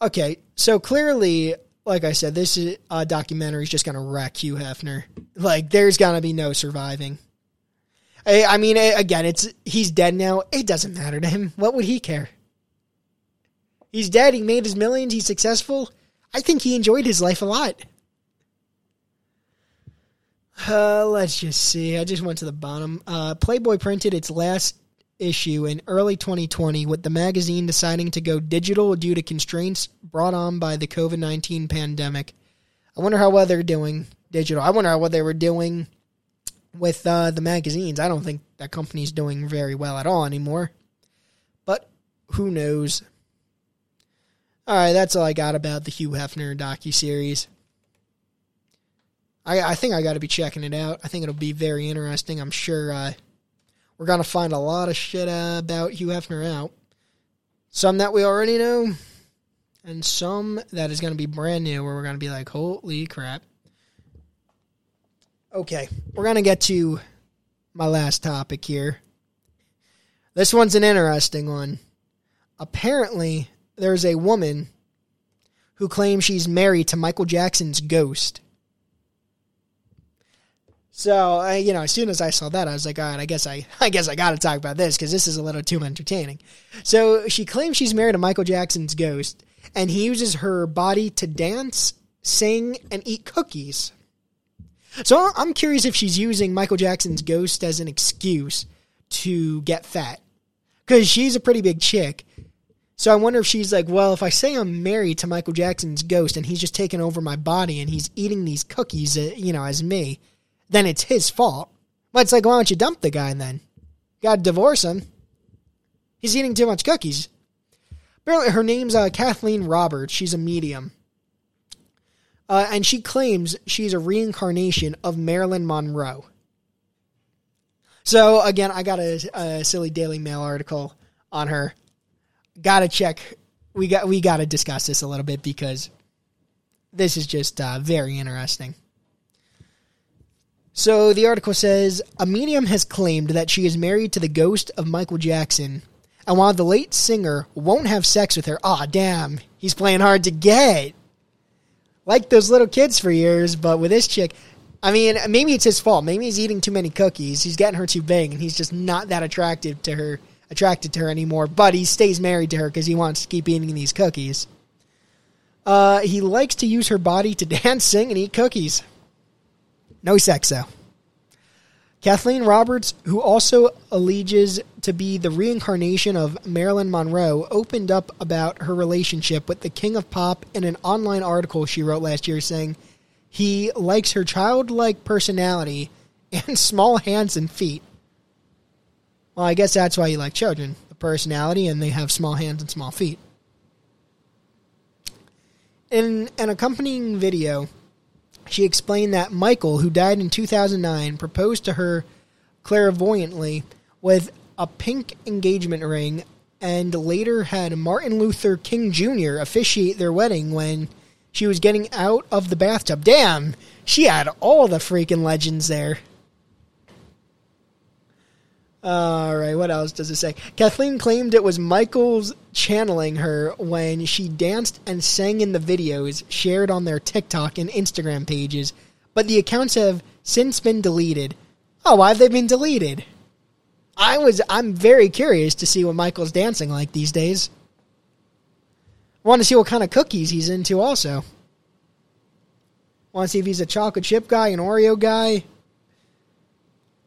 Okay, so clearly, like I said, this is, uh, documentary is just going to wreck Hugh Hefner. Like, there's going to be no surviving. I, I mean, again, it's he's dead now. It doesn't matter to him. What would he care? He's dead. He made his millions. He's successful. I think he enjoyed his life a lot. Uh, let's just see. I just went to the bottom. Uh, Playboy printed its last issue in early 2020 with the magazine deciding to go digital due to constraints brought on by the COVID 19 pandemic. I wonder how well they're doing digital. I wonder how well they were doing with uh, the magazines. I don't think that company's doing very well at all anymore. But who knows? All right, that's all I got about the Hugh Hefner docu series. I, I think I got to be checking it out. I think it'll be very interesting. I'm sure uh, we're gonna find a lot of shit about Hugh Hefner out. Some that we already know, and some that is gonna be brand new, where we're gonna be like, "Holy crap!" Okay, we're gonna get to my last topic here. This one's an interesting one. Apparently, there's a woman who claims she's married to Michael Jackson's ghost. So, uh, you know, as soon as I saw that, I was like, all right, I guess I, I guess I got to talk about this because this is a little too entertaining. So she claims she's married to Michael Jackson's ghost, and he uses her body to dance, sing, and eat cookies. So I'm curious if she's using Michael Jackson's ghost as an excuse to get fat, because she's a pretty big chick. So I wonder if she's like, well, if I say I'm married to Michael Jackson's ghost and he's just taking over my body and he's eating these cookies, uh, you know, as me then it's his fault. But it's like, why don't you dump the guy then? Gotta divorce him. He's eating too much cookies. Apparently, her name's uh, Kathleen Roberts. She's a medium. Uh, and she claims she's a reincarnation of Marilyn Monroe. So, again, I got a, a silly Daily Mail article on her. Gotta check. We got we got to discuss this a little bit because this is just uh, very interesting. So the article says a medium has claimed that she is married to the ghost of Michael Jackson, and while the late singer won't have sex with her, ah, damn, he's playing hard to get. Like those little kids for years, but with this chick, I mean, maybe it's his fault. Maybe he's eating too many cookies. He's getting her too big, and he's just not that attractive to her, attracted to her anymore. But he stays married to her because he wants to keep eating these cookies. Uh, he likes to use her body to dance, sing, and eat cookies. No sex, though. Kathleen Roberts, who also alleges to be the reincarnation of Marilyn Monroe, opened up about her relationship with the King of Pop in an online article she wrote last year saying he likes her childlike personality and small hands and feet. Well, I guess that's why you like children the personality, and they have small hands and small feet. In an accompanying video, she explained that Michael, who died in 2009, proposed to her clairvoyantly with a pink engagement ring and later had Martin Luther King Jr. officiate their wedding when she was getting out of the bathtub. Damn, she had all the freaking legends there. All right, what else does it say? Kathleen claimed it was Michael's channeling her when she danced and sang in the videos shared on their TikTok and Instagram pages, but the accounts have since been deleted. Oh, why have they been deleted? I was I'm very curious to see what Michael's dancing like these days. Want to see what kind of cookies he's into also. Want to see if he's a chocolate chip guy, an Oreo guy.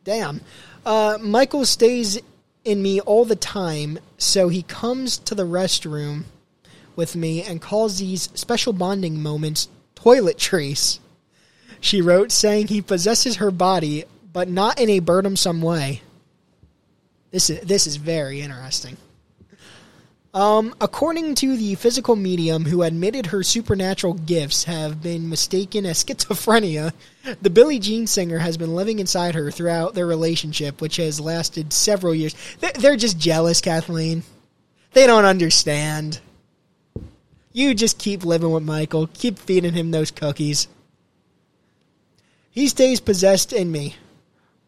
Damn. Uh, Michael stays in me all the time, so he comes to the restroom with me and calls these special bonding moments "toilet toiletries. She wrote, saying he possesses her body, but not in a burdensome way. This is this is very interesting. Um, according to the physical medium who admitted her supernatural gifts have been mistaken as schizophrenia, the Billie Jean singer has been living inside her throughout their relationship, which has lasted several years. They're, just jealous, Kathleen. They don't understand. You just keep living with Michael, keep feeding him those cookies. He stays possessed in me,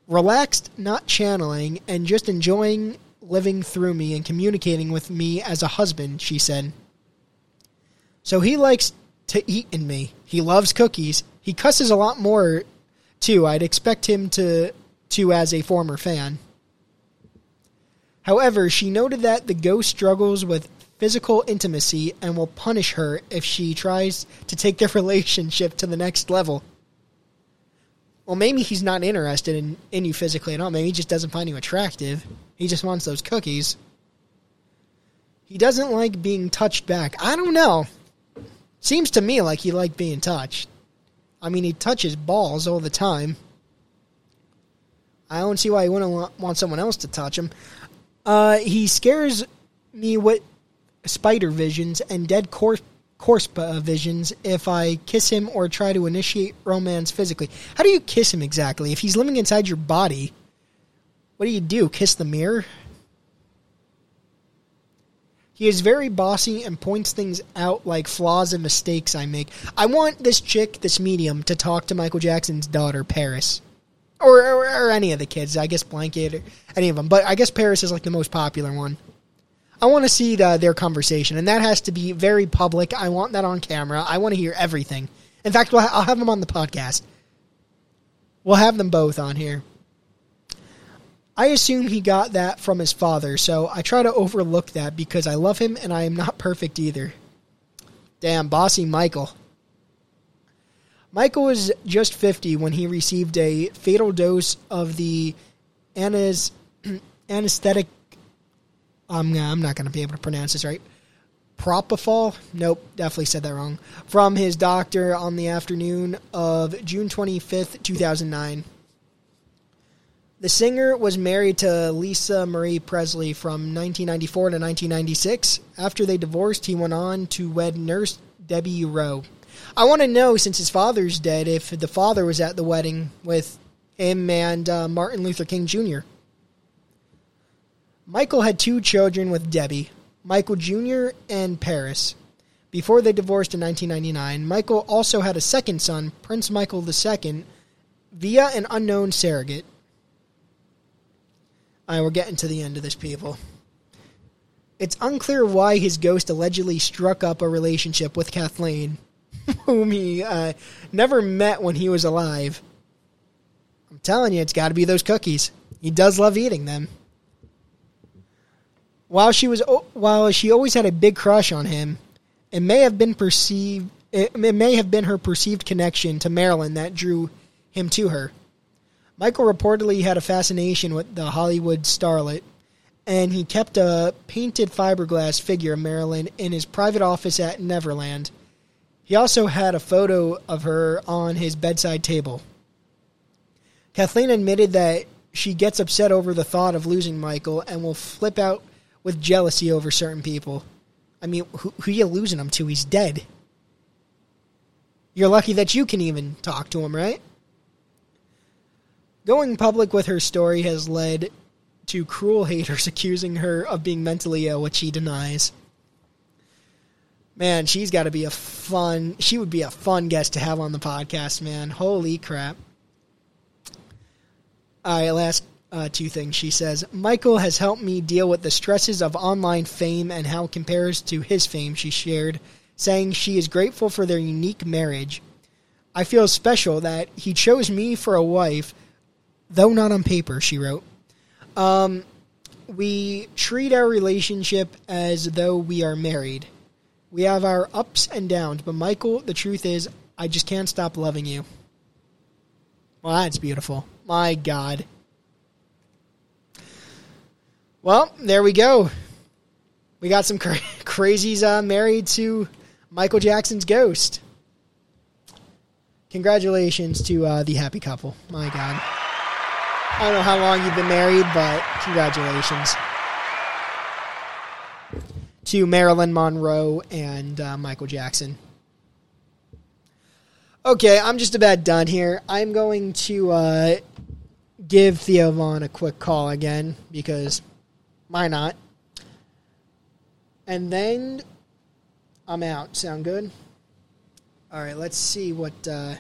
relaxed, not channeling, and just enjoying living through me and communicating with me as a husband, she said. So he likes to eat in me. He loves cookies. He cusses a lot more too. I'd expect him to to as a former fan. However, she noted that the ghost struggles with physical intimacy and will punish her if she tries to take their relationship to the next level. Well, maybe he's not interested in, in you physically at all. Maybe he just doesn't find you attractive. He just wants those cookies. He doesn't like being touched back. I don't know. Seems to me like he liked being touched. I mean, he touches balls all the time. I don't see why he wouldn't want someone else to touch him. Uh, he scares me with spider visions and dead corpse corpse visions if I kiss him or try to initiate romance physically. How do you kiss him exactly? If he's living inside your body, what do you do? Kiss the mirror? He is very bossy and points things out like flaws and mistakes I make. I want this chick, this medium, to talk to Michael Jackson's daughter, Paris. Or, or, or any of the kids. I guess Blanket or any of them. But I guess Paris is like the most popular one. I want to see the, their conversation, and that has to be very public. I want that on camera. I want to hear everything. In fact, I'll have them on the podcast. We'll have them both on here. I assume he got that from his father, so I try to overlook that because I love him and I am not perfect either. Damn, bossy Michael. Michael was just 50 when he received a fatal dose of the anes- anesthetic I'm, uh, I'm not going to be able to pronounce this right. Propofol? Nope, definitely said that wrong. From his doctor on the afternoon of June 25th, 2009. The singer was married to Lisa Marie Presley from 1994 to 1996. After they divorced, he went on to wed nurse Debbie Rowe. I want to know, since his father's dead, if the father was at the wedding with him and uh, Martin Luther King Jr. Michael had two children with Debbie, Michael Jr. and Paris. Before they divorced in 1999, Michael also had a second son, Prince Michael II, via an unknown surrogate. Alright, we're getting to the end of this, people. It's unclear why his ghost allegedly struck up a relationship with Kathleen, whom he uh, never met when he was alive. I'm telling you, it's got to be those cookies. He does love eating them. While she was, while she always had a big crush on him, it may have been perceived. It may have been her perceived connection to Marilyn that drew him to her. Michael reportedly had a fascination with the Hollywood starlet, and he kept a painted fiberglass figure of Marilyn in his private office at Neverland. He also had a photo of her on his bedside table. Kathleen admitted that she gets upset over the thought of losing Michael and will flip out with jealousy over certain people. I mean, who, who you losing him to? He's dead. You're lucky that you can even talk to him, right? Going public with her story has led to cruel haters accusing her of being mentally ill, which she denies. Man, she's got to be a fun. She would be a fun guest to have on the podcast, man. Holy crap. All right, last uh, two things. She says Michael has helped me deal with the stresses of online fame and how it compares to his fame. She shared, saying she is grateful for their unique marriage. I feel special that he chose me for a wife, though not on paper. She wrote. Um, we treat our relationship as though we are married. We have our ups and downs, but Michael, the truth is, I just can't stop loving you. Well, that's beautiful. My God. Well, there we go. We got some cra- crazies uh, married to Michael Jackson's ghost. Congratulations to uh, the happy couple. My God. I don't know how long you've been married, but congratulations to Marilyn Monroe and uh, Michael Jackson. Okay, I'm just about done here. I'm going to uh, give Theo Von a quick call again because why not? And then I'm out. Sound good? All right, let's see what uh,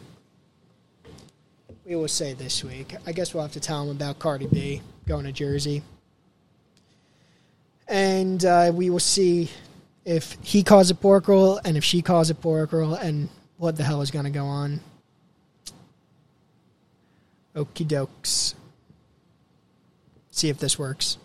we will say this week. I guess we'll have to tell him about Cardi B going to Jersey. And uh, we will see if he calls it pork roll and if she calls it pork roll and what the hell is going to go on. Okie dokes. See if this works.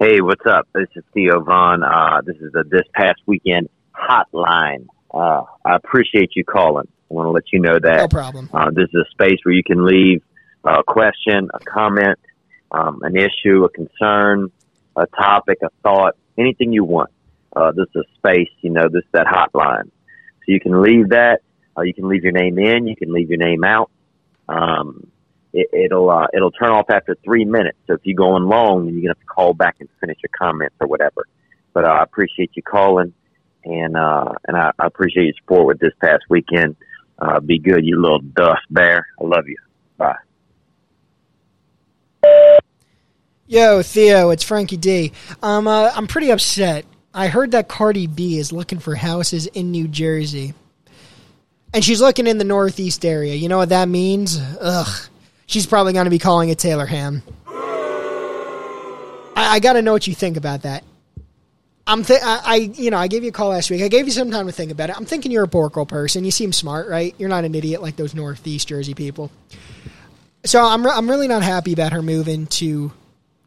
Hey, what's up? This is Theo Von. Uh, this is the This Past Weekend hotline. Uh, I appreciate you calling. I want to let you know that. No problem. Uh, this is a space where you can leave a question, a comment, um, an issue, a concern, a topic, a thought, anything you want. Uh, this is a space, you know, this is that hotline. So you can leave that. Uh, you can leave your name in. You can leave your name out. Um, it, it'll uh, it'll turn off after three minutes. So if you go on long, then you're gonna have to call back and finish your comments or whatever. But uh, I appreciate you calling, and uh, and I, I appreciate your support with this past weekend. Uh, be good, you little dust bear. I love you. Bye. Yo, Theo, it's Frankie D. Um, uh, I'm pretty upset. I heard that Cardi B is looking for houses in New Jersey. And she's looking in the Northeast area. You know what that means? Ugh. She's probably going to be calling it Taylor Ham. I, I got to know what you think about that. I'm th- I, I, you know, I gave you a call last week. I gave you some time to think about it. I'm thinking you're a pork roll person. You seem smart, right? You're not an idiot like those Northeast Jersey people. So I'm, re- I'm really not happy about her moving to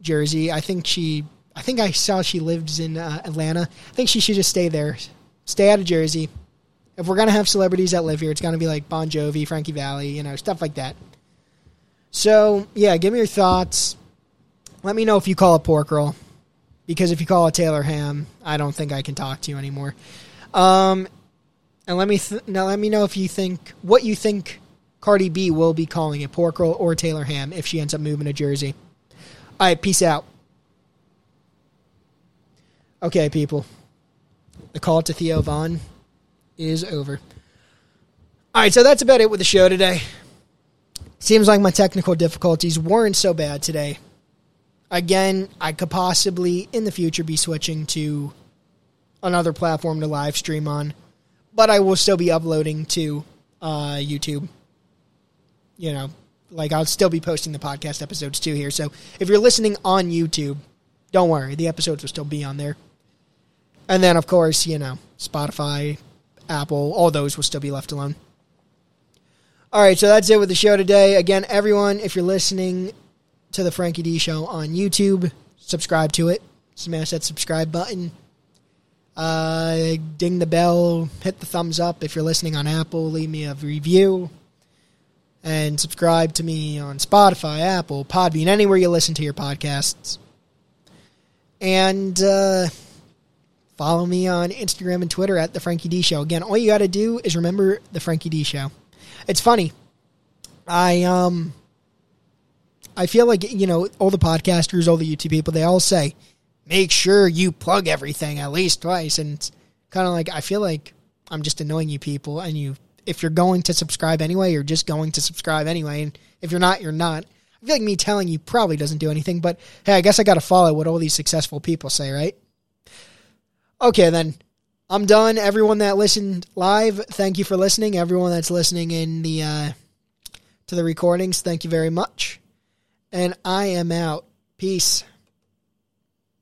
Jersey. I think she, I think I saw she lives in uh, Atlanta. I think she should just stay there, stay out of Jersey. If we're gonna have celebrities that live here, it's gonna be like Bon Jovi, Frankie Valli, you know, stuff like that. So yeah, give me your thoughts. Let me know if you call it pork roll, because if you call it Taylor Ham, I don't think I can talk to you anymore. Um, and let me th- now let me know if you think what you think Cardi B will be calling it pork roll or Taylor Ham if she ends up moving to Jersey. All right, peace out. Okay, people. The call to Theo Von is over. All right, so that's about it with the show today. Seems like my technical difficulties weren't so bad today. Again, I could possibly in the future be switching to another platform to live stream on, but I will still be uploading to uh, YouTube. You know, like I'll still be posting the podcast episodes too here. So if you're listening on YouTube, don't worry, the episodes will still be on there. And then, of course, you know, Spotify, Apple, all those will still be left alone. All right, so that's it with the show today. Again, everyone, if you're listening to the Frankie D Show on YouTube, subscribe to it. Smash that subscribe button. Uh, ding the bell. Hit the thumbs up if you're listening on Apple. Leave me a review. And subscribe to me on Spotify, Apple, Podbean, anywhere you listen to your podcasts. And uh, follow me on Instagram and Twitter at the Frankie D Show. Again, all you got to do is remember the Frankie D Show. It's funny. I um I feel like you know all the podcasters, all the YouTube people, they all say make sure you plug everything at least twice, and it's kind of like I feel like I'm just annoying you people, and you if you're going to subscribe anyway, you're just going to subscribe anyway, and if you're not, you're not. I feel like me telling you probably doesn't do anything, but hey, I guess I got to follow what all these successful people say, right? Okay, then I'm done. Everyone that listened live, thank you for listening. Everyone that's listening in the uh, to the recordings, thank you very much. And I am out. Peace.